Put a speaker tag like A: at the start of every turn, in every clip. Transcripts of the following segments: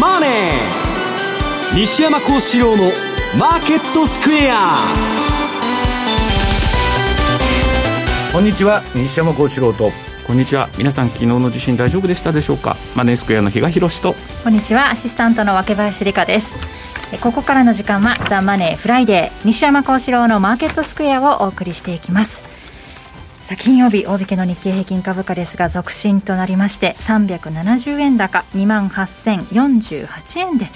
A: マネー」西山孝四郎の「マーケットスクエア」
B: こんにちは西山孝四郎と。
C: こんにちは。皆さん昨日の地震大丈夫でしたでしょうか？マネースクエアの比嘉宏と。
D: こんにちはアシスタントの若林理香です。ここからの時間はザ・マネーフライデー西山孝四郎のマーケットスクエアをお送りしていきますさあ金曜日大引けの日経平均株価ですが続伸となりまして370円高2万8048円で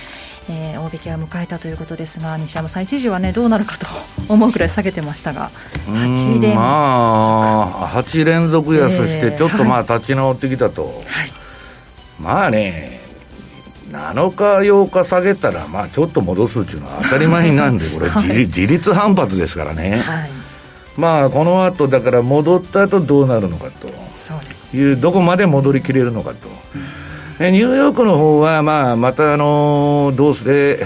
D: えー、大引けを迎えたということですが西山さん一時はねどうなるかと思うくらい下げてましたが
B: 8連まあ8連続安してちょっとまあ立ち直ってきたと、はい、まあね7日8日下げたらまあちょっと戻すっていうのは当たり前なんでこれ 自,、自立反発ですからね、はい、まあこの後だから戻った後どうなるのかと。いうどこまで戻りきれるのかと。うん。ニューヨークの方はまあまたあのどうせ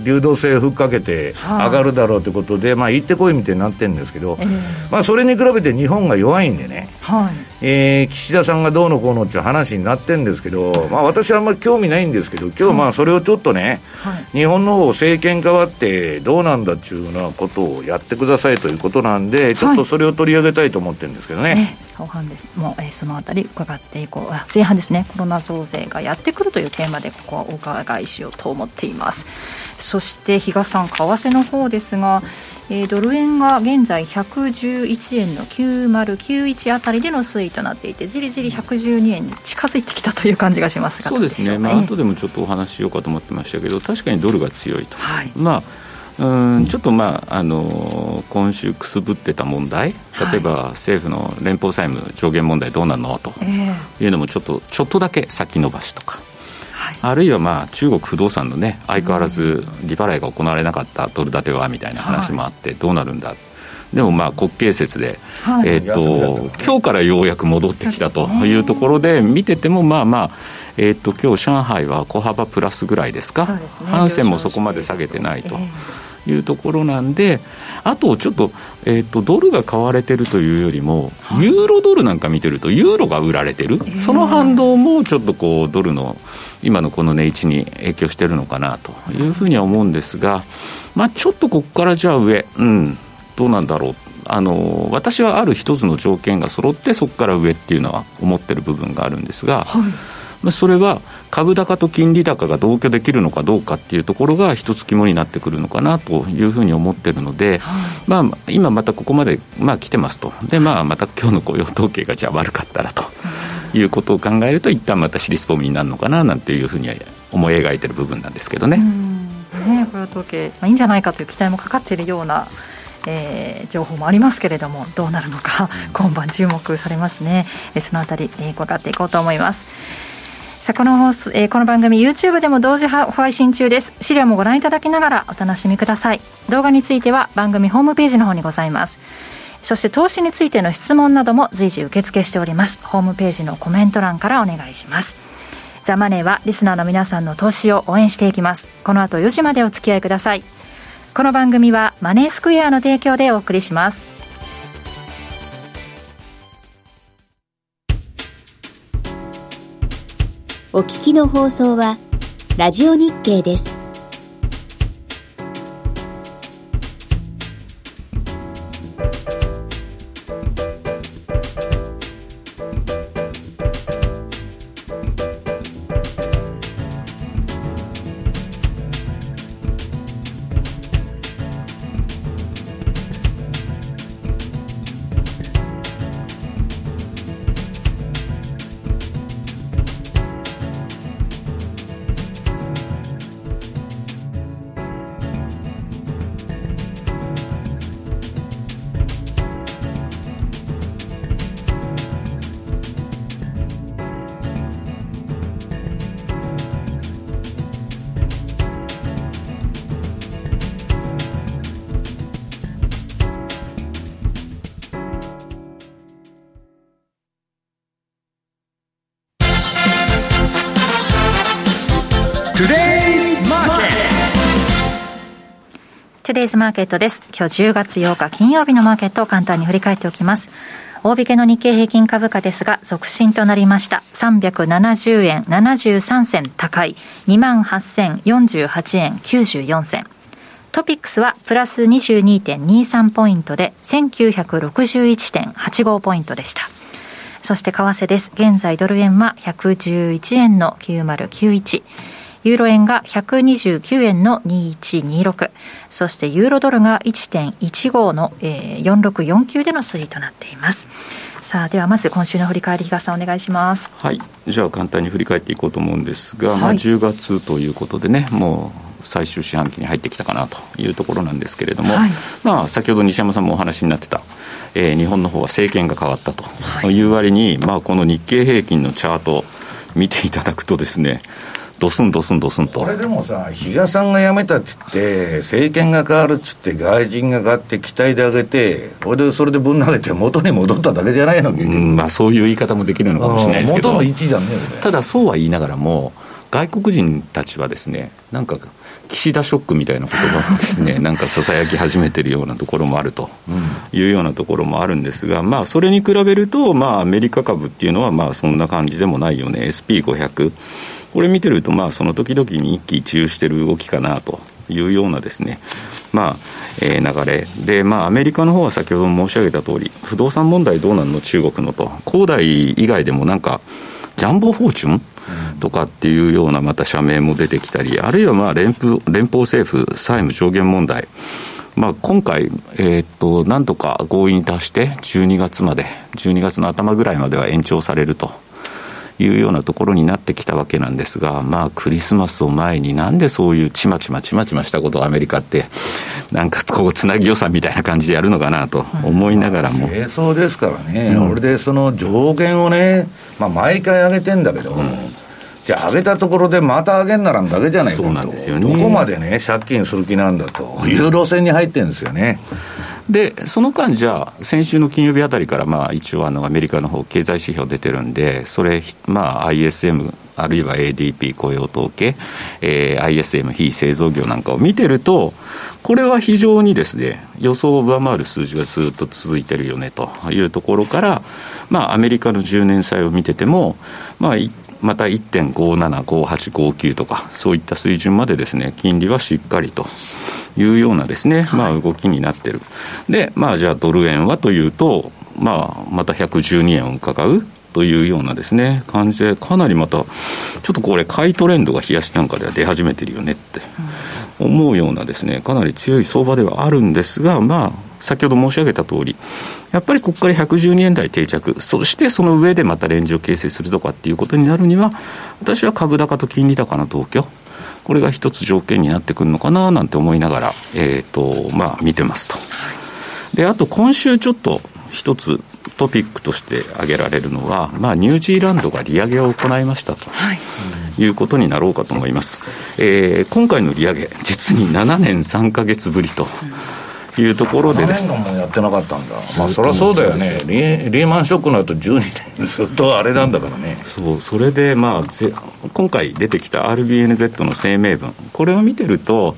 B: 流動性ふっかけて上がるだろうということで、まあ、行ってこいみたいになってるんですけど、えー、まあ、それに比べて日本が弱いんでね、はい。えー、岸田さんがどうのこうのっていう話になってるんですけど、まあ、私はあんまり興味ないんですけど、今日まあそれをちょっとね、はい、日本の方政権変わってどうなんだっていうようなことをやってくださいということなんで、ちょっとそれを取り上げたいと思ってるんですけどね。
D: 後半でも、えー、そのあたり伺っていこう。前半ですね。コロナ増税がやってくるというテーマでここはお伺いしようと思っていますそして比嘉さん為替の方ですがえー、ドル円が現在111円の9091あたりでの推移となっていてじりじり112円に近づいてきたという感じがしますが。
C: そうですね、まあ後でもちょっとお話ししようかと思ってましたけど確かにドルが強いと、はい、まあうんちょっとまあ、あのー、今週くすぶってた問題例えば政府の連邦債務上限問題どうなの？というのもちょっとちょっとだけ先延ばしとかあるいはまあ中国不動産のね相変わらず利払いが行われなかったドル建てはみたいな話もあってどうなるんだ、でもまあ国慶節で、はい、えーと、今日からようやく戻ってきたというところで、見ててもまあまあ、えーと、今日上海は小幅プラスぐらいですか、すね、ハンセンもそこまで下げてないと。えーいうところなんで、あとちょっと、えーと、ドルが買われてるというよりも、ユーロドルなんか見てると、ユーロが売られてる、その反動もちょっとこうドルの今のこの値位置に影響してるのかなというふうには思うんですが、まあ、ちょっとここからじゃあ上、うん、どうなんだろう。あの私はある一つの条件が揃ってそこから上っていうのは思ってる部分があるんですが、はい。まあ、それは株高と金利高が同居できるのかどうかっていうところが一つ肝になってくるのかなというふうに思ってるので、はい、まあ、今またここまで、まあ、来てますと。で、まあ、また今日の雇用統計がじゃあ悪かったらということを考えると一旦また尻すぼみになるのかななんていうふうには思い描いてる部分なんですけどね。
D: ね雇用統計、まあ、いいんじゃないかという期待もかかっているようなえー、情報もありますけれどもどうなるのか今晩注目されますね、えそのあたり、えー、伺っていこうと思いますさあこの放送、えー、この番組 YouTube でも同時配信中です。資料もご覧いただきながらお楽しみください。動画については番組ホームページの方にございます。そして投資についての質問なども随時受付しております。ホームページのコメント欄からお願いします。ザ・マネーはリスナーの皆さんの投資を応援していきます。この後4時までお付き合いください。この番組はマネースクエアの提供でお送りします。
E: お聞きの放送は、ラジオ日経です。
D: トゥデイズマーケットです。今日10月8日金曜日のマーケットを簡単に振り返っておきます。大引けの日経平均株価ですが、続伸となりました。370円73銭高い、28,048円94銭。トピックスはプラス22.23ポイントで1961.85ポイントでした。そして為替です。現在ドル円は111円の9091。ユーロ円が129円の2126。そしてユーロドルが1.15の、えー、4649での推移となっています。さあではまず今週の振り返り東さんお願いします。
C: はい。じゃあ簡単に振り返っていこうと思うんですが、はい、まあ、10月ということでねもう最終四半期に入ってきたかなというところなんですけれども、はい、まあ、先ほど西山さんもお話になってた、えー、日本の方は政権が変わったと。い。う割に、まあ、この日経平均のチャート見ていただくとですねドスンドスンドスンと。
B: これでもさ比嘉さんが辞めたっつって政権が変わるっつって外人が変わって期待で上げてこれでそれでぶん投げて元に戻っただけじゃないの、う
C: ん、まあそういう言い方もできるのかもしれないですけど。
B: 元の位置じゃね
C: ただそうは言いながらも外国人たちはですねなんか岸田ショックみたいな言葉をですね なんかささやき始めてるようなところもあるというようなところもあるんですが、まあ、それに比べると、まあ、アメリカ株っていうのはまあそんな感じでもないよね。SP500 これ見てるとまあその時々に一喜一憂してる動きかなというようなですね、まあえー、流れ。で、まあ、アメリカの方は先ほど申し上げた通り不動産問題どうなんの中国のと。恒大以外でもなんかジャンボフォーチュン？とかっていうようなまた社名も出てきたり、あるいはまあ連邦連邦政府債務上限問題。まあ、今回、えー、っと、なんとか合意に達して、12月まで、12月の頭ぐらいまでは延長されると。いうようなところになってきたわけなんですが、まあ、クリスマスを前になんでそういうちまちまちまちましたことをアメリカって、なんかこう、つなぎ予算みたいな感じでやるのかなと思いながらも。
B: 清掃ですからね、うん、俺でその上限をね、まあ、毎回上げてんだけど、うん。じゃあ、上げたところでまた上げんならんだけじゃないかと、そうなんですよね、どこまでね、借金する気なんだという路線に入ってるんですよね。
C: で、その間、じゃあ、先週の金曜日あたりから、まあ、一応あの、アメリカの方経済指標出てるんで、それ、まあ、ISM、あるいは ADP 雇用統計、えー、ISM 非製造業なんかを見てると、これは非常にですね、予想を上回る数字がずっと続いてるよねというところから、まあ、アメリカの10年債を見てても、まあ、また1.57、58、59とか、そういった水準までですね、金利はしっかりと。いうようなですね、まあ、動きになってる。で、まあ、じゃあドル円はというと、まあ、また112円を伺うというようなですね、感じで、かなりまた、ちょっとこれ、買いトレンドが冷やしなんかでは出始めてるよねって思うようなですね、かなり強い相場ではあるんですが、まあ、先ほど申し上げた通り、やっぱりここから112円台定着、そしてその上でまたレンジを形成するとかっていうことになるには、私は株高と金利高の同居、これが一つ条件になってくるのかななんて思いながら、えーとまあ、見てますと。であと今週ちょっと一つトピックとして挙げられるのは、まあ、ニュージーランドが利上げを行いましたと、はい、いうことになろうかと思います、えー、今回の利上げ実に7年3か月ぶりと、いうところでです
B: ね。もやってなかったんだ。まあ、そりゃそうだよねリ。リーマンショックの後12年ずっとあれなんだからね。
C: そう、それで、まあ、ぜ今回出てきた RBNZ の声明文、これを見てると、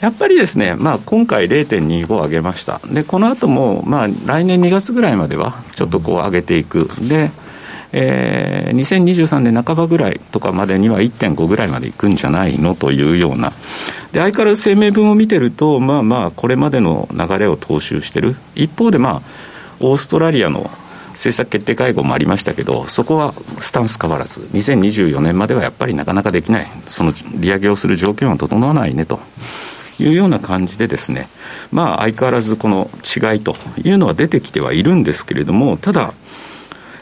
C: やっぱりですね、まあ、今回0.25上げました。で、この後も、まあ、来年2月ぐらいまでは、ちょっとこう上げていく。で、えー、2023年半ばぐらいとかまでには1.5ぐらいまでいくんじゃないのというような、で相変わらず声明文を見てると、まあまあ、これまでの流れを踏襲してる、一方で、まあ、オーストラリアの政策決定会合もありましたけど、そこはスタンス変わらず、2024年まではやっぱりなかなかできない、その利上げをする条件は整わないねと。いうような感じでですね、まあ相変わらずこの違いというのは出てきてはいるんですけれども、ただ、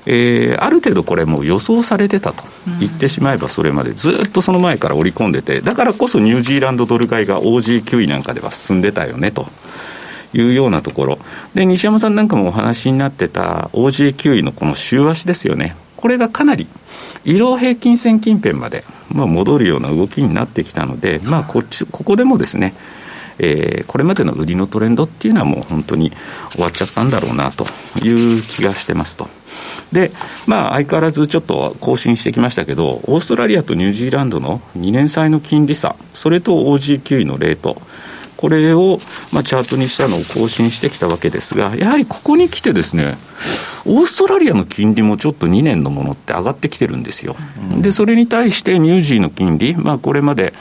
C: えー、ある程度これもう予想されてたと言ってしまえばそれまでずっとその前から織り込んでてだからこそニュージーランドドル買いが OG9 位なんかでは進んでたよねと。いうようなところ。で、西山さんなんかもお話になってた OG9 位のこの週足ですよね。これがかなり移動平均線近辺まで、まあ、戻るような動きになってきたので、まあ、こっち、ここでもですね、えー、これまでの売りのトレンドっていうのはもう本当に終わっちゃったんだろうなという気がしてますと。で、まあ、相変わらずちょっと更新してきましたけど、オーストラリアとニュージーランドの2年債の金利差、それと OG9 位のレート、これを、まあ、チャートにしたのを更新してきたわけですが、やはりここに来てですね、オーストラリアの金利もちょっと2年のものって上がってきてるんですよ。で、それに対してニュージーの金利、まあこれまで、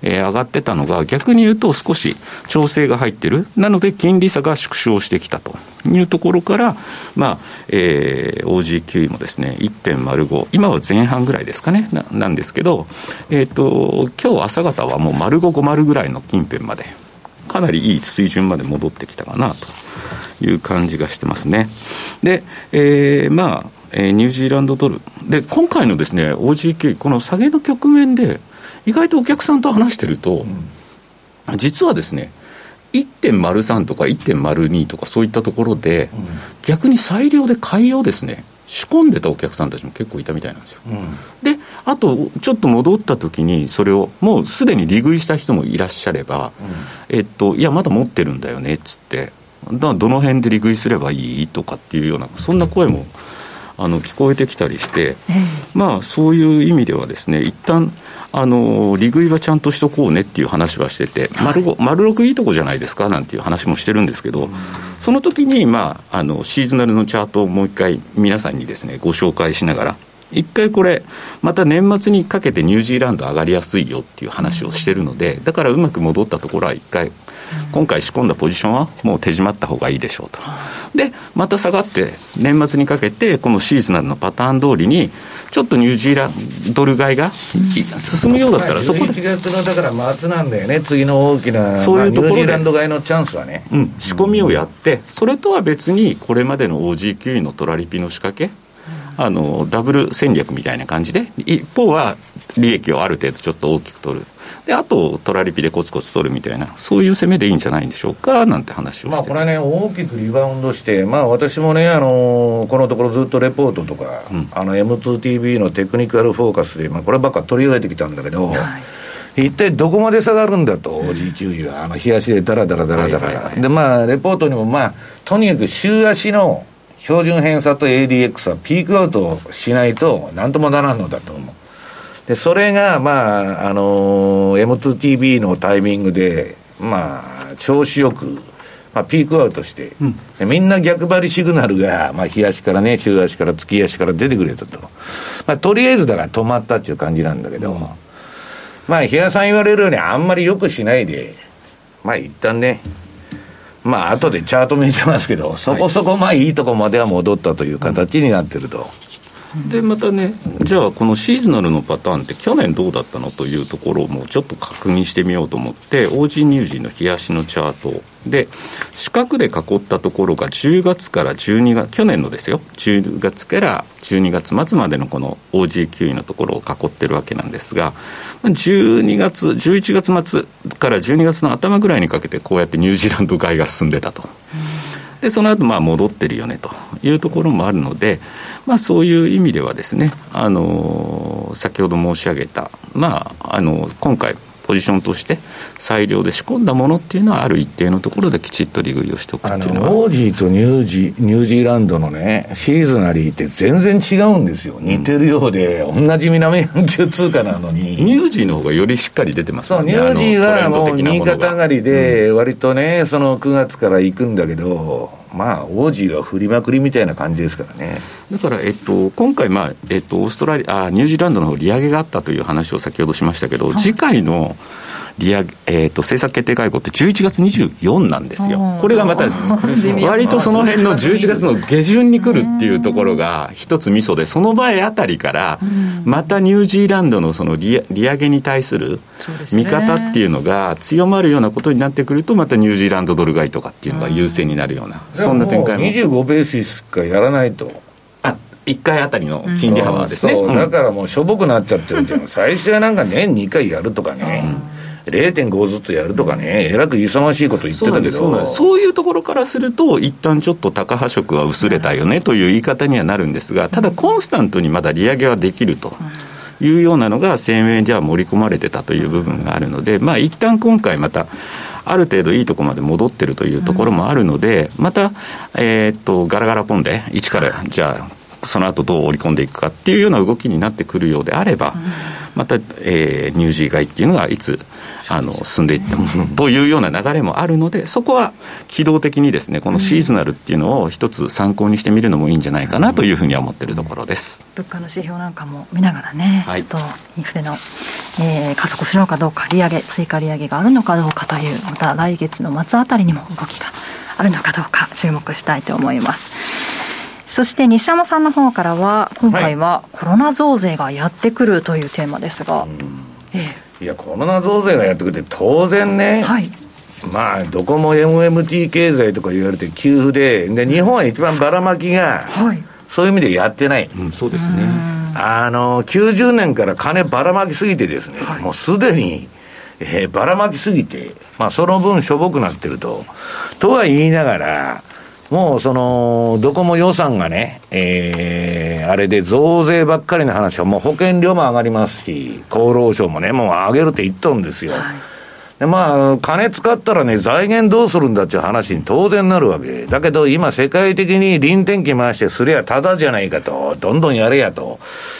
C: えー、上がってたのが、逆に言うと少し調整が入ってる。なので、金利差が縮小してきたというところから、まあ、えー、OG9 もですね、1.05、今は前半ぐらいですかね、ななんですけど、えっ、ー、と、今日朝方はもう丸5、50ぐらいの近辺まで、かなりいい水準まで戻ってきたかなと。いう感じがしてますね。で、えー、まあ、えー、ニュージーランドドル。で、今回のですね、OG9、この下げの局面で、意外とお客さんと話してると、うん、実はですね、1.03とか1.02とかそういったところで、うん、逆に裁量で買いをですね、仕込んでたお客さんたちも結構いたみたいなんですよ。うん、で、あと、ちょっと戻った時に、それを、もうすでに利食いした人もいらっしゃれば、えっと、いや、まだ持ってるんだよねっつって、だどの辺で利食いすればいいとかっていうような、そんな声もあの聞こえてきたりして、まあ、そういう意味ではですね、一旦あの利食いはちゃんとしとこうねっていう話はしてて、丸5、丸6いいとこじゃないですかなんていう話もしてるんですけど、その時に、まあ、あのシーズナルのチャートをもう一回、皆さんにですねご紹介しながら、一回これ、また年末にかけてニュージーランド上がりやすいよっていう話をしてるので、だからうまく戻ったところは一回、今回仕込んだポジションはもう手締まった方がいいでしょうと。で、また下がって、年末にかけて、このシーズナルのパターン通りに、ちょっとニュージーランドル買いが進むようだったら、そこで。
B: 1月のだから末なんだよね、次の大きな、そういうところニュージーランド買いのチャンスはね。
C: うん、仕込みをやって、それとは別に、これまでの OG9 のトラリピの仕掛け、あのダブル戦略みたいな感じで、一方は利益をある程度ちょっと大きく取る。であと、トラリピでコツコツ取るみたいな、そういう攻めでいいんじゃないんでしょうかなんて話を
B: まあこれね、大きくリバウンドして、まあ、私もね、あのこのところずっとレポートとか、うん、あの M2TV のテクニカルフォーカスで、まあ、こればっか取り上げてきたんだけど、はい。一体どこまで下がるんだと、G9 位は、あの日足でだらだらだらだら、で、まあ、レポートにも、まあ、とにかく週足の標準偏差と ADX はピークアウトしないと、なんともならんのだと思う。で、それが、まあ、あのー、M2TV のタイミングで、まあ、調子よく、まあ、ピークアウトして、うん、みんな逆張りシグナルが、まあ、日足からね、中足から月足から出てくれたと。まあ、とりあえずだから止まったっていう感じなんだけど、うん、まあ、日嘉さん言われるようにあんまりよくしないで、まあ、一旦ね、まあ後でチャート見せますけど、そこそこまあいいとこまでは戻ったという形になってると。
C: でまたね、じゃあ、このシーズナルのパターンって、去年どうだったのというところもちょっと確認してみようと思って、OG 乳児の冷やしのチャートで、四角で囲ったところが10月から12月、去年のですよ、10月から12月末までのこの OG 9位のところを囲ってるわけなんですが、12月、11月末から12月の頭ぐらいにかけて、こうやってニュージーランド買いが進んでたと。でその後まあ戻ってるよねというところもあるので、まあ、そういう意味ではですね、あの先ほど申し上げた、まあ、あの今回ポジションとして裁量で仕込んだものっていうのはある一定のところできちっと利食いをしておくっていうのは。
B: オージーとニュージニュージーランドのねシーズナリーって全然違うんですよ。似てるようで、うん、同じ南半球通貨なのに。
C: ニュージーの方がよりしっかり出てます
B: ね。そうニュージーはもう右肩上が。りで割とね、その9月から行くんだけどまあ、王子が振りまくりみたいな感じですからね。
C: だから、えっと、今回、まあ、えっと、オーストラリア、あニュージーランドの利上げがあったという話を先ほどしましたけど、はい、次回の利上げ、えーと、政策決定会合って11月24なんですよ、これがまた、割とその辺の11月の下旬に来るっていうところが一つミソで、その場合あたりから、またニュージーランドのその利利上げに対する見方っていうのが強まるようなことになってくると、またニュージーランドドル買いとかっていうのが優勢になるような、そんな展開も。
B: 25ベースしかやらないと。
C: 1回あたりの金利幅ですね、
B: うん、だからもうしょぼくなっちゃってるじゃん、最初はなんか年2回やるとかね。うん0.5ずつやるとかね、えらく忙しいこと言ってたけど
C: そういうところからすると、一旦ちょっと高波色は薄れたよねという言い方にはなるんですが、ただ、コンスタントにまだ利上げはできると。いうようなのが声明では盛り込まれてたという部分があるので、まあ一旦今回また、ある程度いいところまで戻ってるというところもあるので、また、えっと、ガラガラポンで、一から、じゃあ、その後どう織り込んでいくかっていうような動きになってくるようであれば、また、えー、ニュージー買いっていうのがいつあの進んでいってもというような流れもあるので、そこは機動的にですね、このシーズナルっていうのを一つ参考にしてみるのもいいんじゃないかなというふうには思ってるところです。
D: 物価の指標なんかも見ながらね、はい、とインフレの、えー、加速するのかどうか、利上げ、追加利上げがあるのかどうかという、また来月の末あたりにも動きがあるのかどうか注目したいと思います。そして西山さんの方からは、今回はコロナ増税がやってくるというテーマですが、はい
B: ええ、いや、コロナ増税がやってくるって、当然ね、はい、まあ、どこも MMT 経済とか言われて給付で、で日本は一番ばらまきが、はい、そういう意味でやってない。
C: うん、そうですね。
B: あの、90年から金ばらまきすぎてですね、はい、もうすでに、えー、ばらまきすぎて、まあ、その分しょぼくなってると。とは言いながら、もうその、どこも予算がね、えー、あれで増税ばっかりの話は、もう保険料も上がりますし、厚労省もね、もう上げるって言っとるんですよ。はい、で、まあ、金使ったらね、財源どうするんだっていう話に当然なるわけ。だけど、今世界的に臨転機回してすりゃただじゃないかと、どんどんやれやと、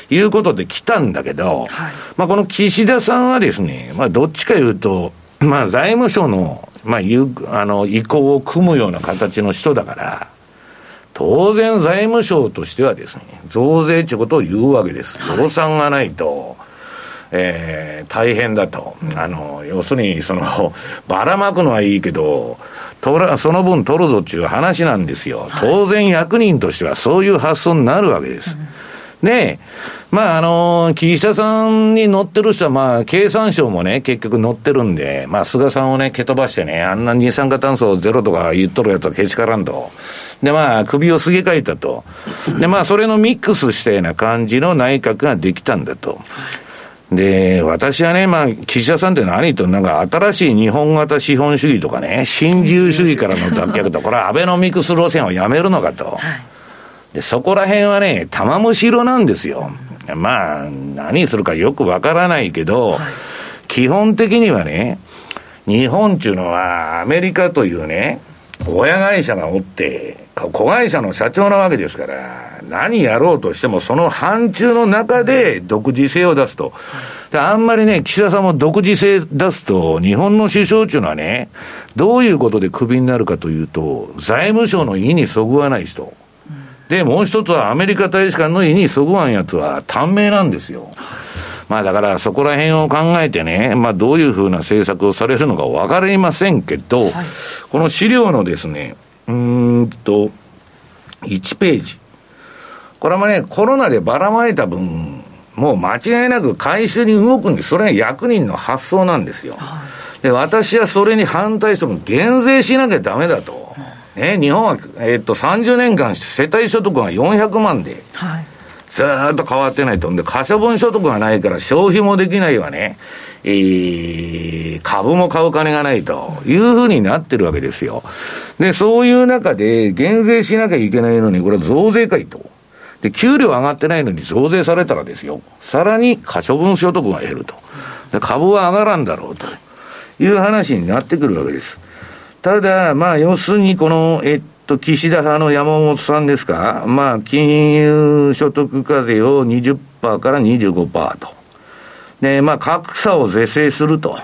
B: いうことで来たんだけど、はい、まあ、この岸田さんはですね、まあ、どっちか言うと、まあ、財務省のまあ、あの意向を組むような形の人だから、当然財務省としてはですね、増税ということを言うわけです。予算がないと、えー、大変だと。あの、要するに、その、ばらまくのはいいけど、とらその分取るぞっていう話なんですよ。当然役人としてはそういう発想になるわけです。で、まあ、あの、岸田さんに乗ってる人は、まあ、経産省もね、結局乗ってるんで、まあ、菅さんをね、蹴飛ばしてね、あんな二酸化炭素ゼロとか言っとるやつはけしからんと。で、まあ、首をすげ替えたと。で、まあ、それのミックスしたような感じの内閣ができたんだと。で、私はね、まあ、岸田さんって何と、なんか新しい日本型資本主義とかね、新自由主義からの脱却と、これはアベノミクス路線をやめるのかと。はいで、そこら辺はね、玉虫色なんですよ。まあ、何するかよくわからないけど、はい、基本的にはね、日本っていうのはアメリカというね、親会社がおって、子会社の社長なわけですから、何やろうとしてもその範疇の中で独自性を出すと。であんまりね、岸田さんも独自性出すと、日本の首相っていうのはね、どういうことでクビになるかというと、財務省の意にそぐわない人。で、もう一つはアメリカ大使館の意にそぐわんやつは短命なんですよ。まあだからそこら辺を考えてね、まあどういうふうな政策をされるのか分かりませんけど、はい、この資料のですね、うんと、1ページ。これもね、コロナでばらまいた分、もう間違いなく回収に動くんです。それが役人の発想なんですよ。はい、で、私はそれに反対しても減税しなきゃダメだと。ね、日本は、えー、っと、30年間世帯所得が400万で、はい、ずっと変わってないと。で、可処分所得がないから消費もできないわね。えー、株も買う金がないというふうになってるわけですよ。で、そういう中で減税しなきゃいけないのに、これは増税かいと。で、給料上がってないのに増税されたらですよ。さらに可処分所得が減ると。で、株は上がらんだろうという話になってくるわけです。ただ、まあ、要するにこの、えっと、岸田派の山本さんですか、まあ、金融所得課税を20%から25%と。で、まあ、格差を是正すると。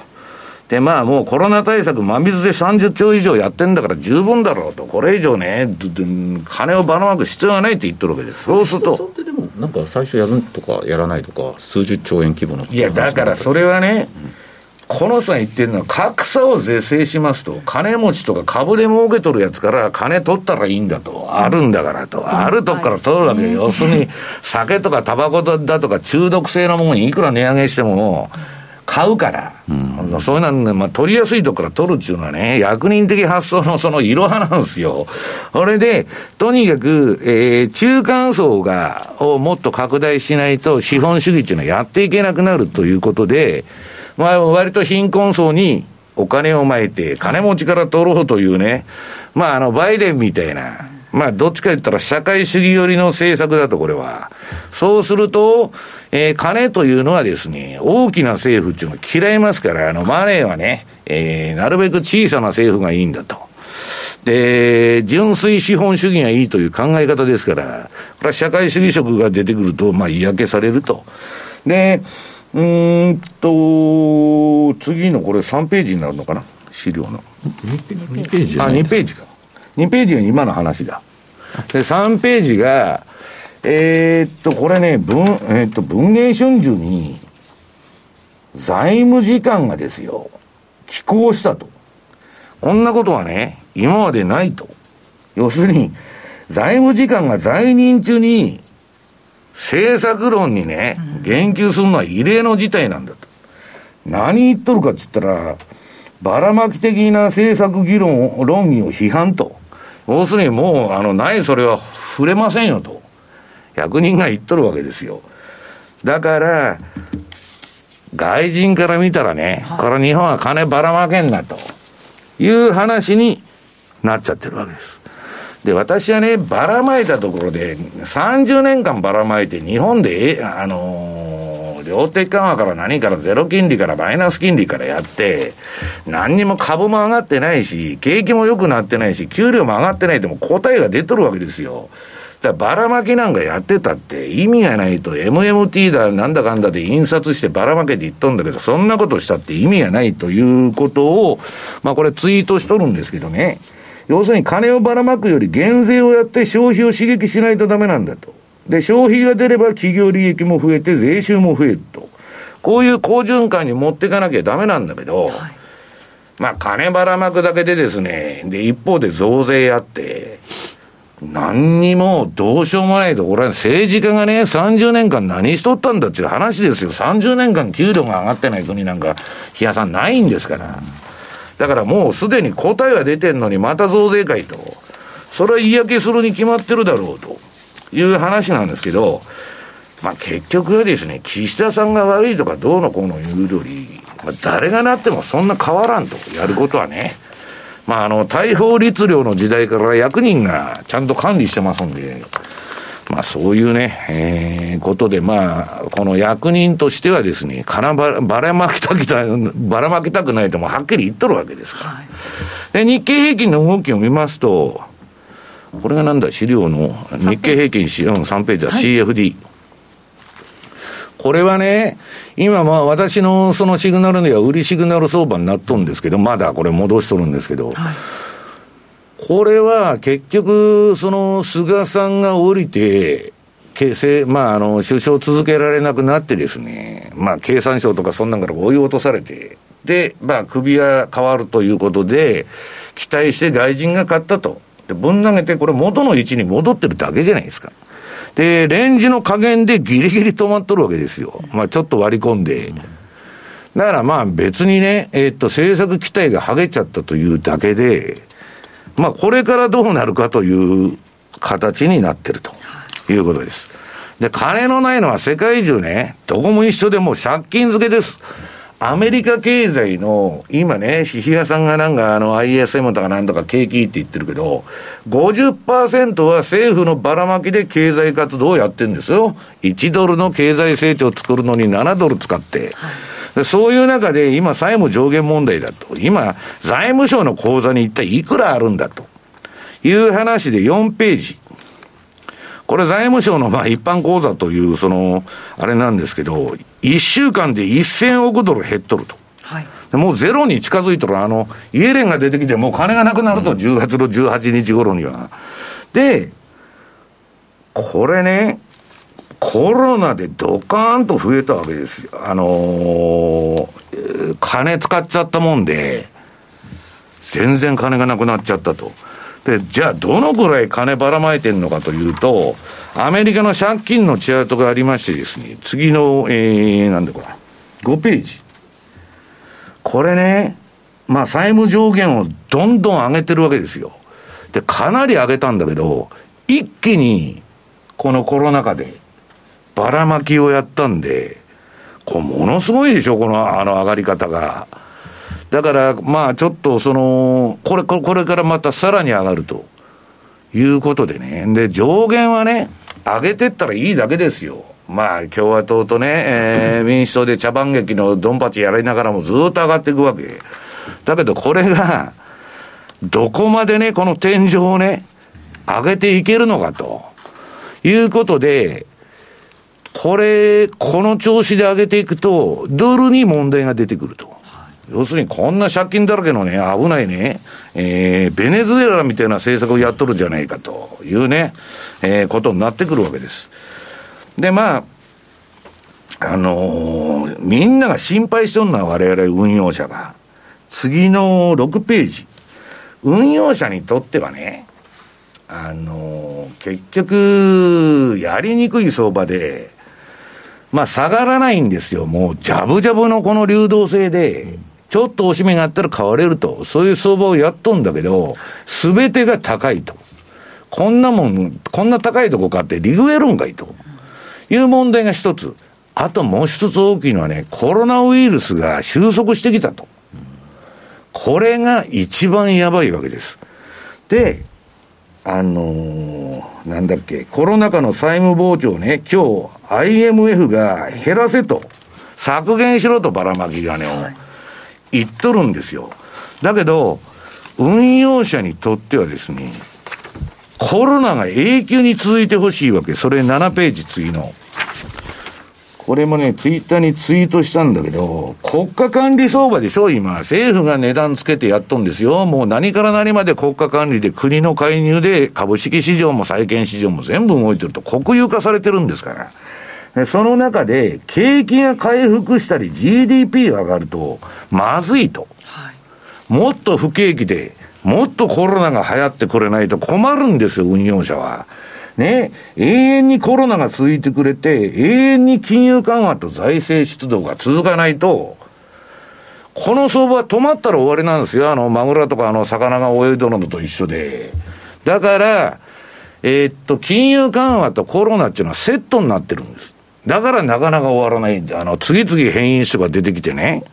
B: で、まあ、もうコロナ対策真水で30兆以上やってんだから十分だろうと。これ以上ね、金をばらまく必要がないって言ってるわけです。そうすると。
C: それでも、なんか最初やるとかやらないとか、数十兆円規模の。
B: いや、だからそれはね、うんこの人が言ってるのは、格差を是正しますと、金持ちとか株で儲けとるやつから金取ったらいいんだと、あるんだからと、あるとこから取るわけよ。要するに、酒とかタバコだとか中毒性のものにいくら値上げしても、買うから、うん、そういうのは、まあ、取りやすいとこから取るっていうのはね、役人的発想の そのいろはなんですよ。それで、とにかく、えー、中間層が、をもっと拡大しないと、資本主義っていうのはやっていけなくなるということで、まあ、割と貧困層にお金をまいて、金持ちから取ろうというね、まあ、あの、バイデンみたいな、まあ、どっちか言ったら社会主義寄りの政策だと、これは。そうすると、えー、金というのはですね、大きな政府っていうのは嫌いますから、あの、マネーはね、えー、なるべく小さな政府がいいんだと。で、純粋資本主義がいいという考え方ですから、これは社会主義色が出てくると、まあ嫌気されると。で、うんと、次のこれ3ページになるのかな？資料の。
C: 2ページ
B: あ、2ページか。2ページが今の話だ。で、3ページが、えー、っと、これね、文、えー、っと、文藝春秋に、財務次官がですよ、寄稿したと。こんなことはね、今までないと。要するに、財務次官が在任中に、政策論にね、言及するのは異例の事態なんだと。何言っとるかって言ったら、ばらまき的な政策議論、論議を批判と。要するにもう、あの、ないそれは触れませんよと。役人が言っとるわけですよ。だから、外人から見たらね、これ日本は金ばらまけんなという話になっちゃってるわけです。で、私はね、ばらまいたところで、30年間ばらまいて、日本で、あのー、量的緩和から何からゼロ金利からマイナス金利からやって、何にも株も上がってないし、景気も良くなってないし、給料も上がってないでも答えが出とるわけですよ。だからばらまきなんかやってたって意味がないと MMT だなんだかんだで印刷してばらまけて言っとんだけど、そんなことしたって意味がないということを、まあこれツイートしとるんですけどね。要するに金をばらまくより減税をやって消費を刺激しないとダメなんだと。で、消費が出れば企業利益も増えて税収も増えると。こういう好循環に持っていかなきゃダメなんだけど、はい、まあ金ばらまくだけでですね、で、一方で増税やって、何にもどうしようもないと、俺は政治家がね、30年間何しとったんだっていう話ですよ。30年間給料が上がってない国なんか、冷やさんないんですから。だからもうすでに答えは出てんのにまた増税かいと。それは嫌気するに決まってるだろうという話なんですけど、まあ結局はですね、岸田さんが悪いとかどうのこうの言うより、まあ、誰がなってもそんな変わらんと、やることはね。まあ、あの、大法律令の時代から役人がちゃんと管理してますんで、まあ、そういうね、えー、ことで、まあ、この役人としてはですね、からばばらまきたくない、ばらまきたくないともはっきり言っとるわけですから。はい、で、日経平均の動きを見ますと、これがなんだ、資料の日経平均3ページは CFD。はいこれはね、今まあ私のそのシグナルでは売りシグナル相場になっとるんですけど、まだこれ戻しとるんですけど、はい、これは結局、その菅さんが降りて、形成、まあ、あの、首相続けられなくなってですね、まあ、経産省とかそんなんから追い落とされて、で、まあ、首が変わるということで、期待して外人が買ったと。で、ぶん投げて、これ元の位置に戻ってるだけじゃないですか。で、レンジの加減でギリギリ止まっとるわけですよ。まあちょっと割り込んで。だからまあ別にね、えー、っと、政策期待が剥げちゃったというだけで、まあこれからどうなるかという形になってるということです。で、金のないのは世界中ね、どこも一緒でもう借金付けです。アメリカ経済の、今ね、シヒアさんがなんかあの ISM とかなんとか景気って言ってるけど、50%は政府のばらまきで経済活動をやってるんですよ。1ドルの経済成長を作るのに7ドル使って。はい、そういう中で今債務上限問題だと。今、財務省の口座に一体いくらあるんだと。いう話で4ページ。これ財務省のまあ一般口座という、その、あれなんですけど、1週間で1000億ドル減っとると。はい、もうゼロに近づいとる、あの、イエレンが出てきて、もう金がなくなると、10月の18日頃には。で、これね、コロナでドカーンと増えたわけですよ。あのー、金使っちゃったもんで、全然金がなくなっちゃったと。で、じゃあどのぐらい金ばらまいてるのかというと、アメリカの借金のチャートがありましてですね、次の、えー、なんでこれ、5ページ。これね、まあ債務上限をどんどん上げてるわけですよ。で、かなり上げたんだけど、一気に、このコロナ禍で、ばらまきをやったんで、これものすごいでしょ、この、あの上がり方が。だから、まあちょっとその、これ、これからまたさらに上がるということでね。で、上限はね、上げてったらいいだけですよ。まあ共和党とね、えー、民主党で茶番劇のドンパチやりながらもずっと上がっていくわけ。だけどこれが、どこまでね、この天井をね、上げていけるのかということで、これ、この調子で上げていくと、ドルに問題が出てくると。要するにこんな借金だらけのね、危ないね、えー、ベネズエラみたいな政策をやっとるじゃないかというね、えー、ことになってくるわけです。で、まあ、あのー、みんなが心配してるのは我々運用者が。次の6ページ。運用者にとってはね、あのー、結局、やりにくい相場で、まあ下がらないんですよ。もう、ジャブジャブのこの流動性で、ちょっと押し目があったら買われると。そういう相場をやっとんだけど、すべてが高いと。こんなもん、こんな高いとこ買ってリグえるんかいと。いう問題が一つ。あともう一つ大きいのはね、コロナウイルスが収束してきたと。これが一番やばいわけです。で、あのー、なんだっけ、コロナ禍の債務膨張ね、今日 IMF が減らせと、削減しろとばらまき金を言っとるんですよ。だけど、運用者にとってはですね、コロナが永久に続いてほしいわけ。それ7ページ次の。これもね、ツイッターにツイートしたんだけど、国家管理相場でしょ、今。政府が値段つけてやっとんですよ。もう何から何まで国家管理で国の介入で株式市場も債券市場も全部動いてると国有化されてるんですから。その中で、景気が回復したり GDP が上がると、まずいと。はい、もっと不景気で、もっとコロナが流行ってくれないと困るんですよ、運用者は。ね、永遠にコロナが続いてくれて、永遠に金融緩和と財政出動が続かないと、この相場は止まったら終わりなんですよ。あの、マグロとかあの、魚が泳いどるのと一緒で。だから、えー、っと、金融緩和とコロナっていうのはセットになってるんです。だからなかなか終わらない。あの、次々変異種が出てきてね。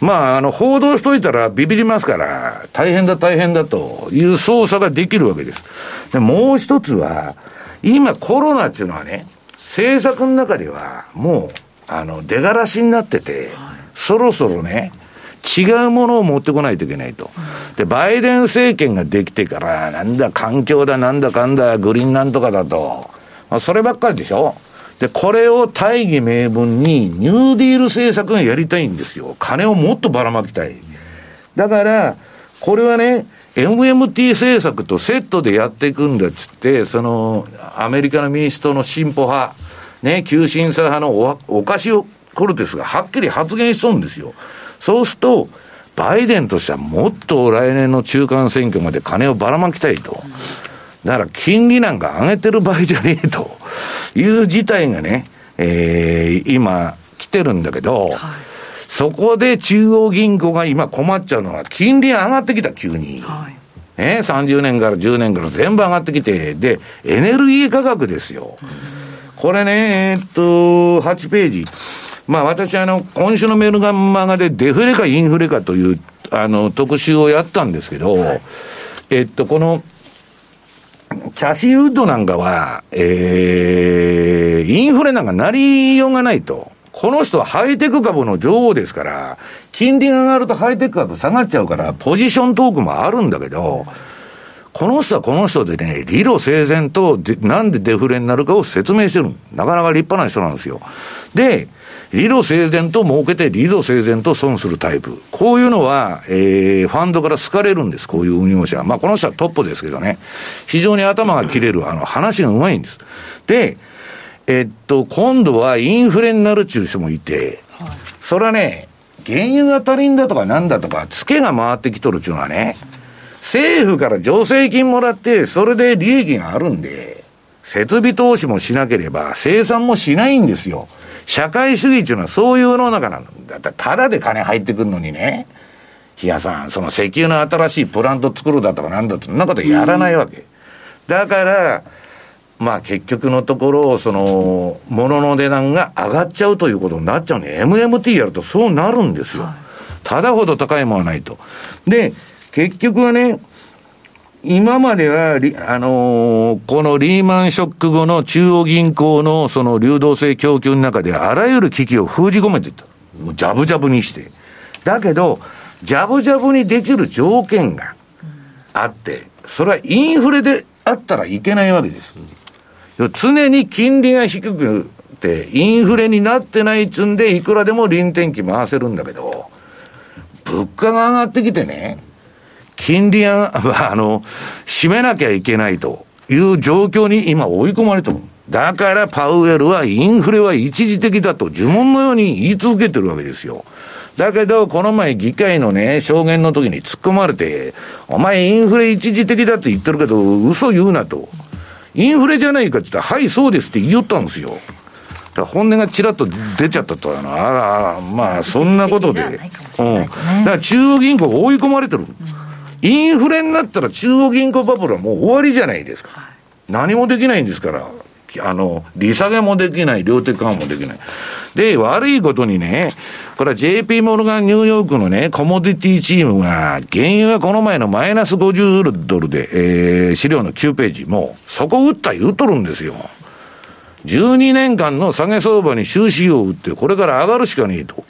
B: まあ、あの、報道しといたらビビりますから、大変だ大変だという操作ができるわけです。で、もう一つは、今コロナっていうのはね、政策の中ではもう、あの、出がらしになってて、そろそろね、違うものを持ってこないといけないと。で、バイデン政権ができてから、なんだ環境だなんだかんだグリーンなんとかだと、まあ、そればっかりでしょで、これを大義名分にニューディール政策がやりたいんですよ。金をもっとばらまきたい。だから、これはね、MMT 政策とセットでやっていくんだっつって、その、アメリカの民主党の進歩派、ね、急進左派のオカシオ・コルテスがはっきり発言しとるんですよ。そうすると、バイデンとしてはもっと来年の中間選挙まで金をばらまきたいと。だから金利なんか上げてる場合じゃねえという事態がね、えー、今来てるんだけど、はい、そこで中央銀行が今困っちゃうのは、金利上がってきた、急に。はい、ね、30年から10年から全部上がってきて、で、エネルギー価格ですよ。これね、えー、っと、8ページ。まあ私、あの、今週のメルガンマガでデフレかインフレかという、あの、特集をやったんですけど、はい、えっと、この、キャシーウッドなんかは、えー、インフレなんかなりようがないと。この人はハイテク株の女王ですから、金利が上がるとハイテク株下がっちゃうから、ポジショントークもあるんだけど、この人はこの人でね、理路整然とで、なんでデフレになるかを説明してる。なかなか立派な人なんですよ。で、理路整然と儲けて、理路整然と損するタイプ。こういうのは、えー、ファンドから好かれるんです、こういう運用者。まあ、この人はトップですけどね。非常に頭が切れる、あの、話がうまいんです。で、えっと、今度はインフレになるっていう人もいて、はい、それはね、原油が足りんだとかなんだとか、ツケが回ってきとるっていうのはね、政府から助成金もらって、それで利益があるんで、設備投資もしなければ生産もしないんですよ。社会主義っていうのはそういう世の中なんだ。だただで金入ってくるのにね、日野さん、その石油の新しいプラント作るだとかなんだと、そんなことやらないわけ。だから、まあ結局のところ、その、物の値段が上がっちゃうということになっちゃうね。MMT やるとそうなるんですよ。ただほど高いものはないと。で、結局はね、今までは、あのー、このリーマンショック後の中央銀行のその流動性供給の中であらゆる危機を封じ込めていった。もうジャブジャブにして。だけど、ジャブジャブにできる条件が、あって、それはインフレであったらいけないわけです。常に金利が低くて、インフレになってないっつんで、いくらでも臨転機回せるんだけど、物価が上がってきてね、金利は、あの、締めなきゃいけないという状況に今追い込まれてる。だからパウエルはインフレは一時的だと呪文のように言い続けてるわけですよ。だけど、この前議会のね、証言の時に突っ込まれて、お前インフレ一時的だって言ってるけど、嘘言うなと。インフレじゃないかって言ったら、はい、そうですって言ったんですよ。だ本音がちらっと出ちゃったとあら、まあ、そんなことで。うん。だから中央銀行が追い込まれてる。インフレになったら中央銀行バブルはもう終わりじゃないですか。何もできないんですから。あの、利下げもできない、量的緩和もできない。で、悪いことにね、これは JP モルガンニューヨークのね、コモディティチームが、原油はこの前のマイナス50ドルで、えー、資料の9ページ、もう、そこ打った言うとるんですよ。12年間の下げ相場に終止を打って、これから上がるしかねえと。こ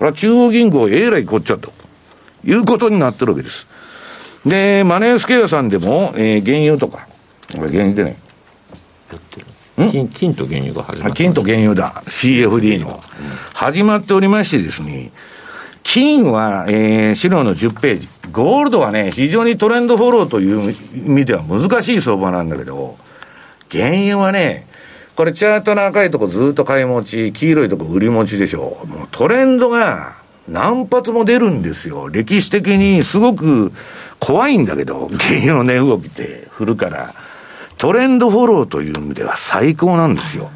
B: れは中央銀行えらいこっちゃと。いうことになってるわけです。で、マネースケアさんでも、えー、原油とか、これ原油でね。
C: やってる。金金と原油が始まって
B: 金と原油だ。CFD の。始まっておりましてですね、金は、えー、資料の10ページ。ゴールドはね、非常にトレンドフォローという意味では難しい相場なんだけど、原油はね、これチャートの赤いとこずっと買い持ち、黄色いとこ売り持ちでしょ。もうトレンドが何発も出るんですよ。歴史的にすごく怖いんだけど、原油の値動きって振るから。トレンドフォローという意味では最高なんですよ。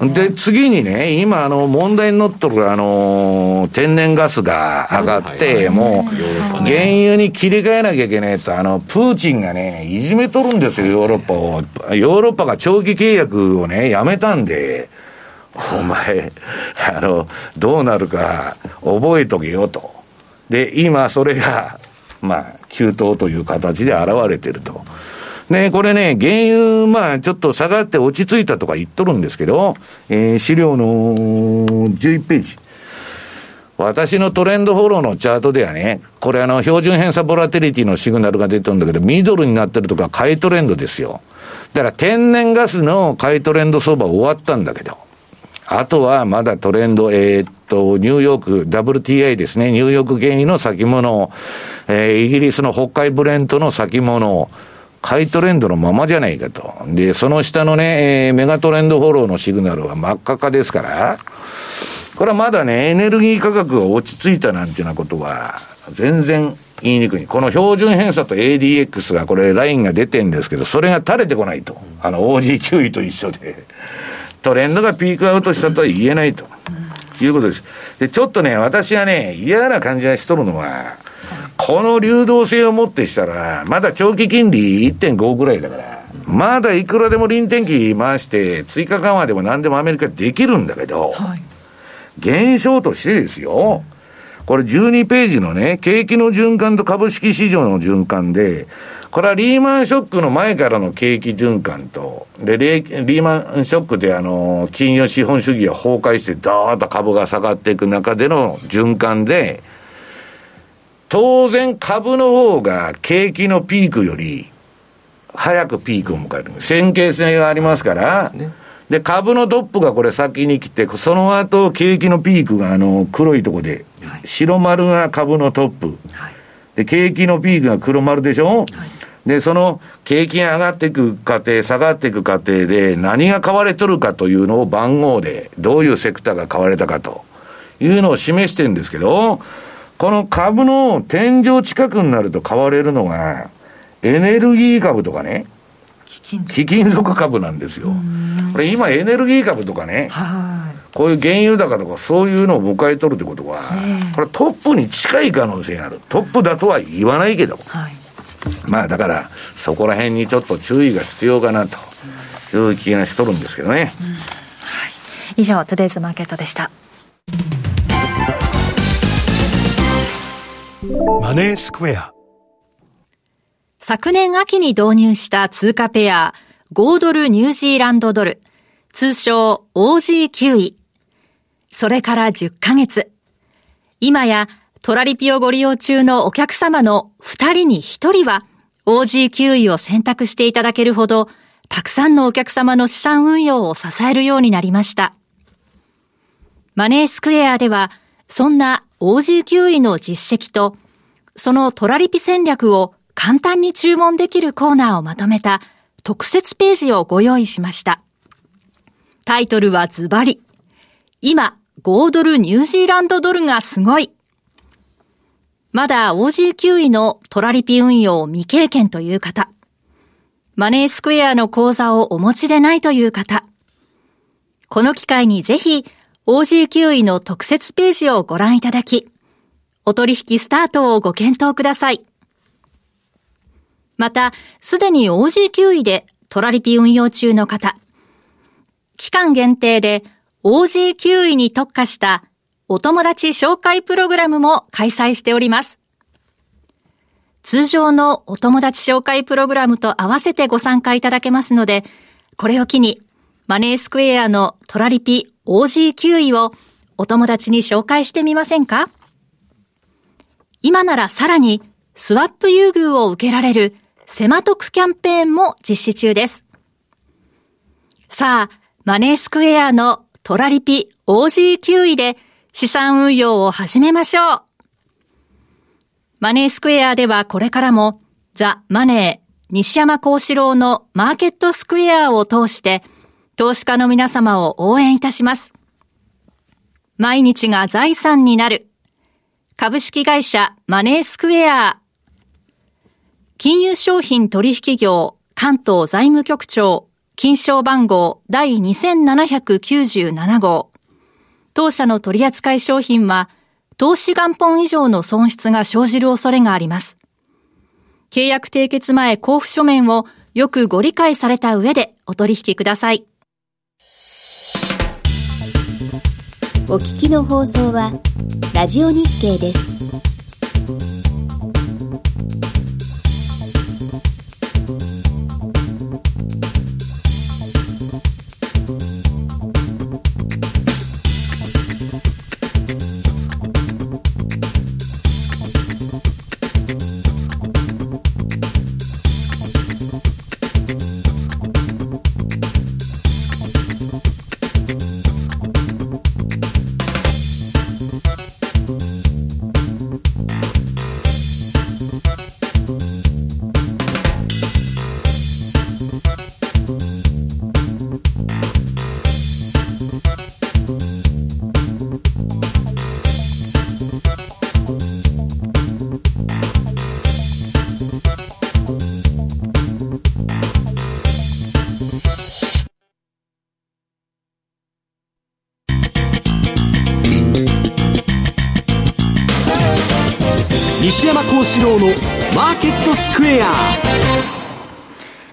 B: で、次にね、今、あの、問題になっとる、あの、天然ガスが上がって、もう、原油に切り替えなきゃいけないと、あの、プーチンがね、いじめとるんですよ、ヨーロッパを。ヨーロッパが長期契約をね、やめたんで、お前、あの、どうなるか覚えとけよと。で、今、それが、まあ、急騰という形で現れてると。で、これね、原油、まあ、ちょっと下がって落ち着いたとか言っとるんですけど、えー、資料の11ページ。私のトレンドフォローのチャートではね、これあの、標準偏差ボラテリティのシグナルが出てるんだけど、ミドルになってるとか買いトレンドですよ。だから天然ガスの買いトレンド相場終わったんだけど、あとはまだトレンド、えー、っと、ニューヨーク、WTI ですね、ニューヨーク原油の先物、えー、イギリスの北海ブレントの先物、買いトレンドのままじゃないかと。で、その下のね、えー、メガトレンドフォローのシグナルは真っ赤っかですから、これはまだね、エネルギー価格が落ち着いたなんていうようなことは、全然言いにくい。この標準偏差と ADX がこれラインが出てるんですけど、それが垂れてこないと。あの OG9 位と一緒で。トレンドがピークアウトしたとは言えないと。いうことです。で、ちょっとね、私はね、嫌な感じがしとるのは、この流動性をもってしたら、まだ長期金利1.5ぐらいだから、まだいくらでも臨転機回して、追加緩和でも何でもアメリカできるんだけど、はい、現象としてですよ、これ12ページのね、景気の循環と株式市場の循環で、これはリーマンショックの前からの景気循環と、で、リーマンショックであの、金融資本主義が崩壊して、ドーンと株が下がっていく中での循環で、当然株の方が景気のピークより早くピークを迎える。先見性がありますから、で、株のトップがこれ先に来て、その後景気のピークがあの黒いとこで、白丸が株のトップ。で、景気のピークが黒丸でしょ、はい、で、その景気が上がっていく過程、下がっていく過程で何が買われとるかというのを番号で、どういうセクターが買われたかというのを示してるんですけど、この株の天井近くになると買われるのが、エネルギー株とかね、貴金属株なんですよ。これ今エネルギー株とかね、こういう原油高とかそういうのを迎え取るってことは、これトップに近い可能性がある。トップだとは言わないけど。はい、まあだから、そこら辺にちょっと注意が必要かなという気がしとるんですけどね。うんはい、
D: 以上、トゥデイズマーケットでした。
A: マネースクエア
D: 昨年秋に導入した通貨ペア、5ドルニュージーランドドル、通称 OG9 位。それから10ヶ月。今やトラリピをご利用中のお客様の2人に1人は OG9 位を選択していただけるほど、たくさんのお客様の資産運用を支えるようになりました。マネースクエアでは、そんな OG9 位の実績と、そのトラリピ戦略を簡単に注文できるコーナーをまとめた特設ページをご用意しました。タイトルはズバリ。今、5ドルニュージーランドドルがすごい。まだ OG9 位のトラリピ運用未経験という方。マネースクエアの口座をお持ちでないという方。この機会にぜひ OG9 位の特設ページをご覧いただき、お取引スタートをご検討ください。また、すでに OG9 位でトラリピ運用中の方、期間限定で OG9 位に特化したお友達紹介プログラムも開催しております。通常のお友達紹介プログラムと合わせてご参加いただけますので、これを機にマネースクエアのトラリピ OG9 位をお友達に紹介してみませんか？今ならさらにスワップ優遇を受けられるセマトクキャンペーンも実施中です。さあ、マネースクエアのトラリピ OG9 位で資産運用を始めましょう。マネースクエアではこれからもザ・マネー西山幸四郎のマーケットスクエアを通して投資家の皆様を応援いたします。毎日が財産になる株式会社マネースクエア金融商品取引業関東財務局長金賞番号第2797号。当社の取扱い商品は、投資元本以上の損失が生じる恐れがあります。契約締結前交付書面をよくご理解された上でお取引ください。
E: お聞きの放送は、ラジオ日経です。
A: 西山幸四郎のマーケットスクエア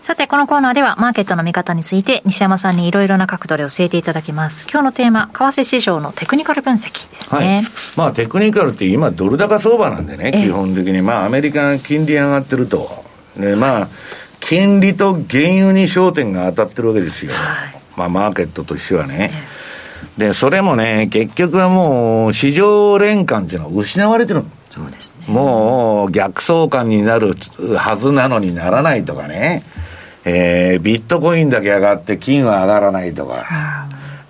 D: さて、このコーナーではマーケットの見方について西山さんにいろいろな角度で教えていただきます。今日のテーマ、為替市場のテクニカル分析ですね。はい、
B: まあテクニカルって今ドル高相場なんでね、基本的に。まあアメリカが金利上がってると。ね、まあ、金利と原油に焦点が当たってるわけですよ。はい、まあマーケットとしてはね。で、それもね、結局はもう市場連関っていうのは失われてる
D: そうです
B: もう逆相関になるはずなのにならないとかね、えー、ビットコインだけ上がって金は上がらないとか、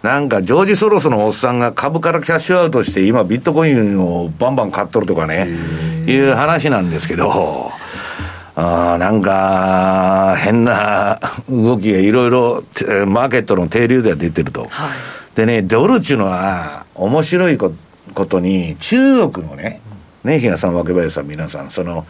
B: なんかジョージ・ソロスのおっさんが株からキャッシュアウトして今ビットコインをバンバン買っとるとかね、いう話なんですけど、あなんか変な動きがいろいろマーケットの定流では出てると。はい、でね、ドルっていうのは面白いことに中国のね、ね、比嘉さん、若林さん、皆さん、その、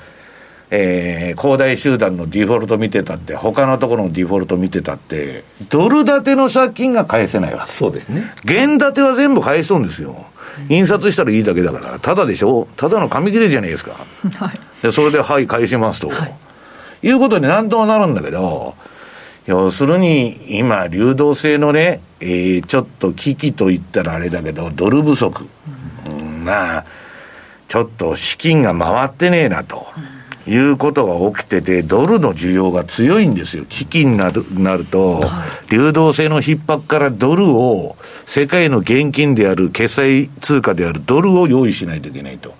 B: えー、恒大集団のディフォルト見てたって、他のところのディフォルト見てたって、ドル建ての借金が返せないわ
C: そうですね。
B: 現建ては全部返そうですよ。印刷したらいいだけだから、ただでしょ？ただの紙切れじゃないですか。はい。で、それで、はい、返しますと。はい、いうことになんともなるんだけど、要するに、今、流動性のね、えー、ちょっと危機と言ったらあれだけど、ドル不足。うん、まあ、ちょっと資金が回ってねえなと。いうことが起きてて、ドルの需要が強いんですよ。危機になるなると、流動性の逼迫からドルを、世界の現金である決済通貨であるドルを用意しないといけないと。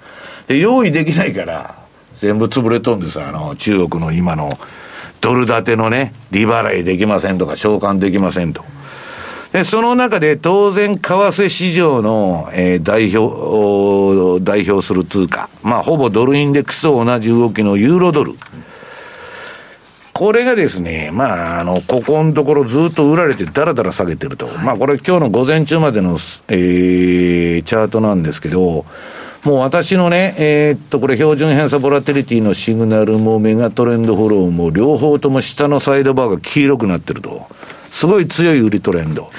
B: で、用意できないから、全部潰れとんですあの、中国の今のドル建てのね、利払いできませんとか、償還できませんと。で、その中で当然、為替市場の、えー、代表、代表する通貨、まあ、ほぼドルインデックスと同じ動きのユーロドル。これがですね、まあ、あの、ここのところずっと売られてだらだら下げてると。はい、まあ、これ今日の午前中までの、えー、チャートなんですけど、もう私のね、えー、っと、これ標準偏差ボラテリティのシグナルもメガトレンドフォローも両方とも下のサイドバーが黄色くなってると。すごい強い売りトレンド。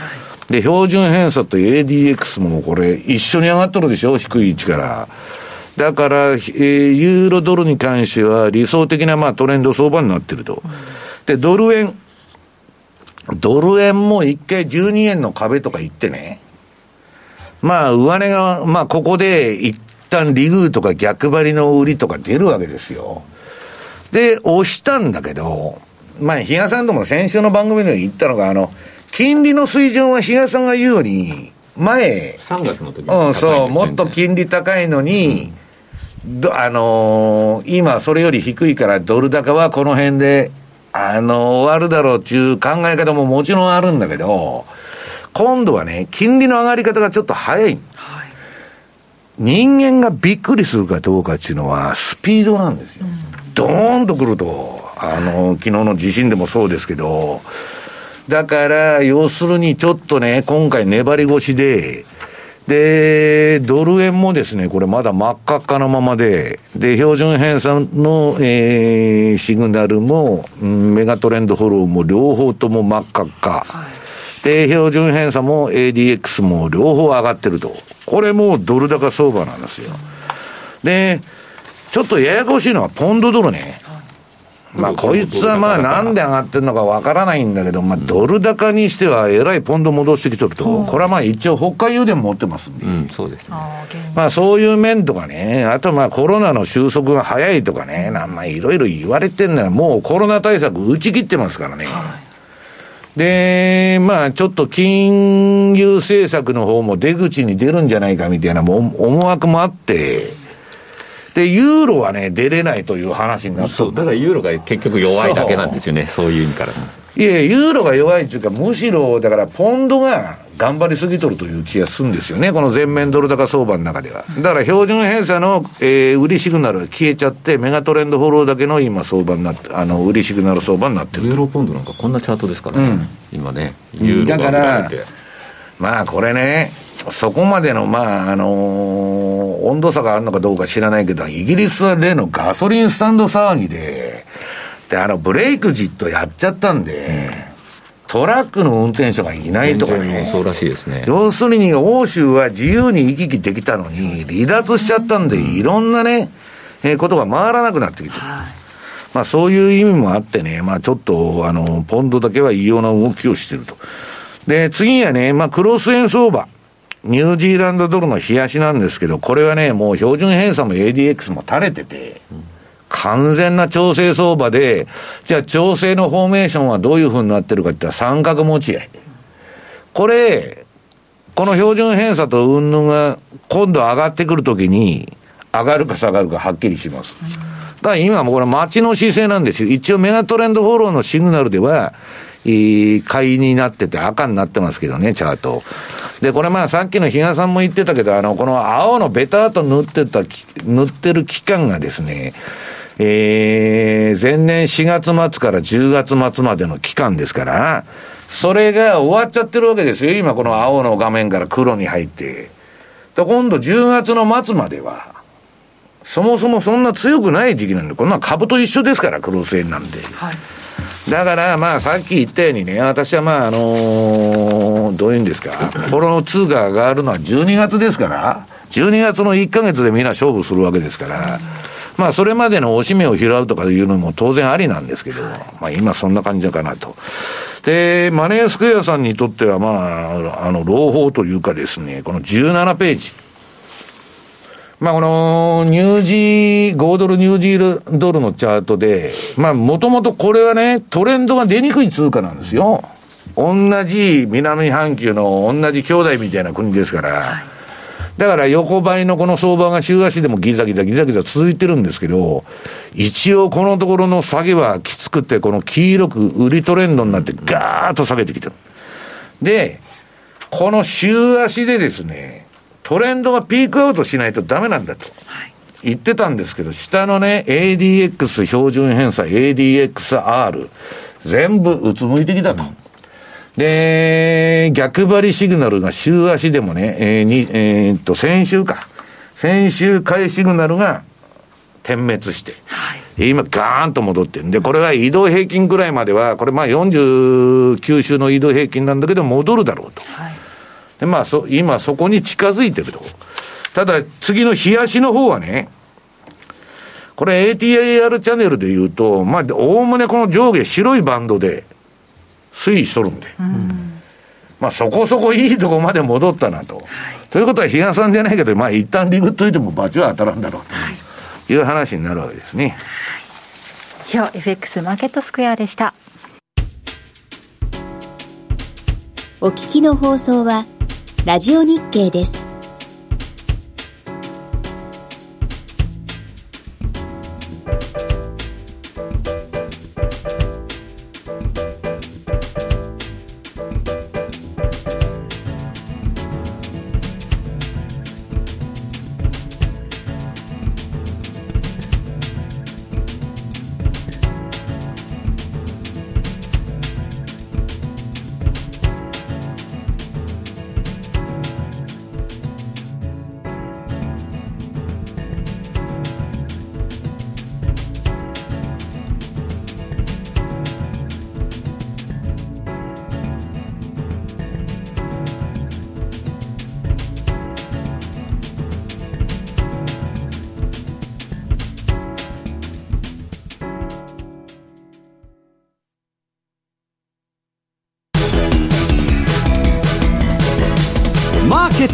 B: で、標準偏差と ADX もこれ一緒に上がっとるでしょ？低い位置から。だから、えー、ユーロドルに関しては理想的なまあトレンド相場になってると。で、ドル円。ドル円も一回12円の壁とか言ってね。まあ、上値が、まあ、ここで一旦リグーとか逆張りの売りとか出るわけですよ。で、押したんだけど、まあ、比嘉さんとも先週の番組で言ったのが、あの、金利の水準は比嘉さんが言うに、前、
C: 3月の時
B: うん、そう、もっと金利高いのに、うん、どあのー、今それより低いからドル高はこの辺で、あのー、終わるだろうっていう考え方ももちろんあるんだけど、今度はね、金利の上がり方がちょっと早い。人間がびっくりするかどうかっていうのは、スピードなんですよ。ドーンとくると、あの、昨日の地震でもそうですけど、だから、要するにちょっとね、今回粘り腰で、で、ドル円もですね、これまだ真っ赤っかのままで、で、標準偏差の、えー、シグナルも、うん、メガトレンドフォローも両方とも真っ赤っか。はい、で、標準偏差も ADX も両方上がってると。これもドル高相場なんですよ。で、ちょっとややこしいのはポンドドルね。まあ、こいつはまあ、なんで上がってるのかわからないんだけど、まあ、ドル高にしては、えらいポンド戻してきとると、これはまあ、一応、北海油田持ってますんで、
C: うん、そうですね。
B: まあ、そういう面とかね、あとまあ、コロナの収束が早いとかね、まあ、いろいろ言われてんのは、もうコロナ対策打ち切ってますからね。で、まあ、ちょっと金融政策の方も出口に出るんじゃないかみたいな思惑もあって、で、ユーロはね、出れないという話になって
C: そう、だからユーロが結局弱いだけなんですよね、そう。いう意味から
B: いや、ユーロが弱いっていうか、むしろ、だからポンドが頑張りすぎとるという気がするんですよね、この全面ドル高相場の中では。だから標準偏差の、えー、売りシグナルが消えちゃって、メガトレンドフォローだけの今、相場になって、あの売りシグナル相場になってる。
C: ユーロポンドなんかこんなチャートですからね、うん、今ね、
B: ユーロがだから、まあこれね、そこまでの、まあ、あのー、温度差があるのかどうか知らないけど、イギリスは例のガソリンスタンド騒ぎで、で、あの、ブレイクジットやっちゃったんで、トラックの運転手がいないとかね。
C: そうらしいですね。
B: 要するに、欧州は自由に行き来できたのに、離脱しちゃったんで、いろんなね、えー、ことが回らなくなってきてる。まあ、そういう意味もあってね、まあ、ちょっと、あの、ポンドだけは異様な動きをしてると。で、次はね、まあ、クロス円相場。ニュージーランドドルの冷やしなんですけど、これはね、もう標準偏差も ADX も垂れてて、完全な調整相場で、じゃあ調整のフォーメーションはどういうふうになってるかって言ったら三角持ち合い。これ、この標準偏差と云々が今度上がってくるときに、上がるか下がるかはっきりします。だから今もこれ待ちの姿勢なんですよ。一応メガトレンドフォローのシグナルでは、買いになってて赤になってますけどね、チャート。で、これまあさっきの比嘉さんも言ってたけど、あの、この青のベターと塗ってた、塗ってる期間がですね、えー、前年4月末から10月末までの期間ですから、それが終わっちゃってるわけですよ。今この青の画面から黒に入って。で、今度10月の末までは、そもそもそんな強くない時期なんで、こんな株と一緒ですから、クロス円なんで。はいだから、まあ、さっき言ったようにね、私はまあ、あのー、どういうんですか、この通貨が上がるのは12月ですから、12月の1か月でみんな勝負するわけですから、まあ、それまでのおしめを拾うとかいうのも当然ありなんですけど、まあ、今そんな感じかなと。で、マネースクエアさんにとっては、まあ、あの、朗報というかですね、この17ページ。まあ、この、ニュージー、5ドルニュージードルのチャートで、まあ、もともとこれはね、トレンドが出にくい通貨なんですよ。同じ南半球の同じ兄弟みたいな国ですから。だから横ばいのこの相場が週足でもギザギザギザギザ続いてるんですけど、一応このところの下げはきつくて、この黄色く売りトレンドになってガーッと下げてきてる。で、この週足でですね、トレンドがピークアウトしないとダメなんだと。言ってたんですけど、下のね、ADX 標準偏差、ADXR、全部うつむいてきたと。で、逆張りシグナルが週足でもね、えー、に、えー、っと、先週か。先週買いシグナルが点滅して。はい、今、ガーンと戻ってるんで、これが移動平均ぐらいまでは、これまあ49週の移動平均なんだけど、戻るだろうと。はい、で、まあそ、今そこに近づいてると。ただ、次の日足の方はね、これ ATAR チャンネルで言うと、まあ、おおむねこの上下白いバンドで、推移しとるんで、うん、まあそこそこいいとこまで戻ったなと。はい、ということは、比嘉さんじゃないけど、まあ一旦リグっといても罰は当たらんだろうという話になるわけですね。
D: 以上、FX マーケットスクエアでした。
E: お聞きの放送は、ラジオ日経です。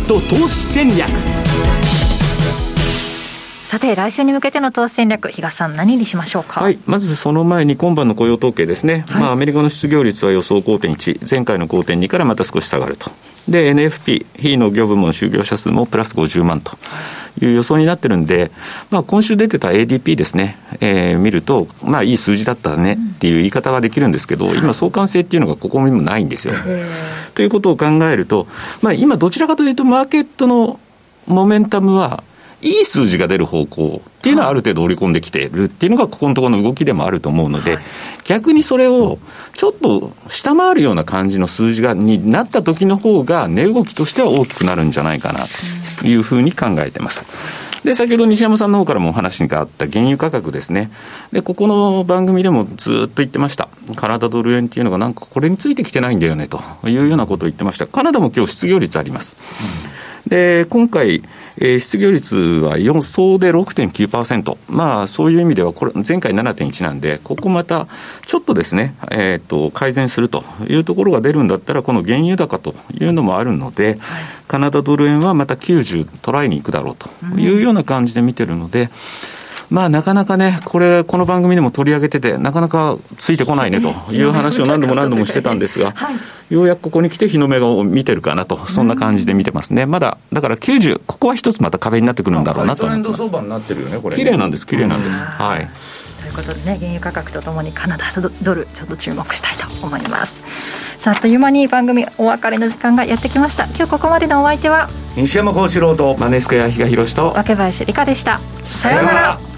A: ト投資戦略。
D: さて、来週に向けての投資戦略、比嘉さん、何にしましょうか？
C: はい、まずその前に、今晩の雇用統計ですね、はい、まあ、アメリカの失業率は予想5.1、前回の5.2からまた少し下がると。で、NFP、非農業部門就業者数もプラス50万と。いう予想になってるんで、まあ、今週出てた ADP ですね、えー、見ると、まあ、いい数字だったねっていう言い方はできるんですけど、今、相関性っていうのがここにもないんですよ。ということを考えると、まあ、今、どちらかというと、マーケットのモメンタムは、いい数字が出る方向っていうのはある程度織り込んできているっていうのがここのところの動きでもあると思うので、はい、逆にそれをちょっと下回るような感じの数字がになった時の方が値動きとしては大きくなるんじゃないかなというふうに考えてます。で、先ほど西山さんの方からもお話があった原油価格ですね。で、ここの番組でもずっと言ってました。カナダドル円っていうのがなんかこれについてきてないんだよねというようなことを言ってました。カナダも今日失業率あります。で、今回、えー、失業率は予想で6.9%。まあ、そういう意味では、これ、前回7.1なんで、ここまた、ちょっとですね、えっ、ー、と、改善するというところが出るんだったら、この原油高というのもあるので、はい、カナダドル円はまた90トライに行くだろうというような感じで見てるので、うんまあ、なかなかね、これ、この番組でも取り上げてて、なかなかついてこないねという話を何度も何度もしてたんですが、ようやくここに来て日の目を見てるかなと、そんな感じで見てますね。まだ、だから90、ここは一つまた壁になってくるんだろうなと思ってます。綺麗なんです、綺麗なんです。はい。
D: ということでね、原油価格とともにカナダドル、ちょっと注目したいと思います。さあ、あっという間に番組お別れの時間がやってきました。今日ここまでのお相手は、
B: 西山幸四郎と、
C: マネースクエア比嘉宏と、
D: 若林理香でした。さようなら。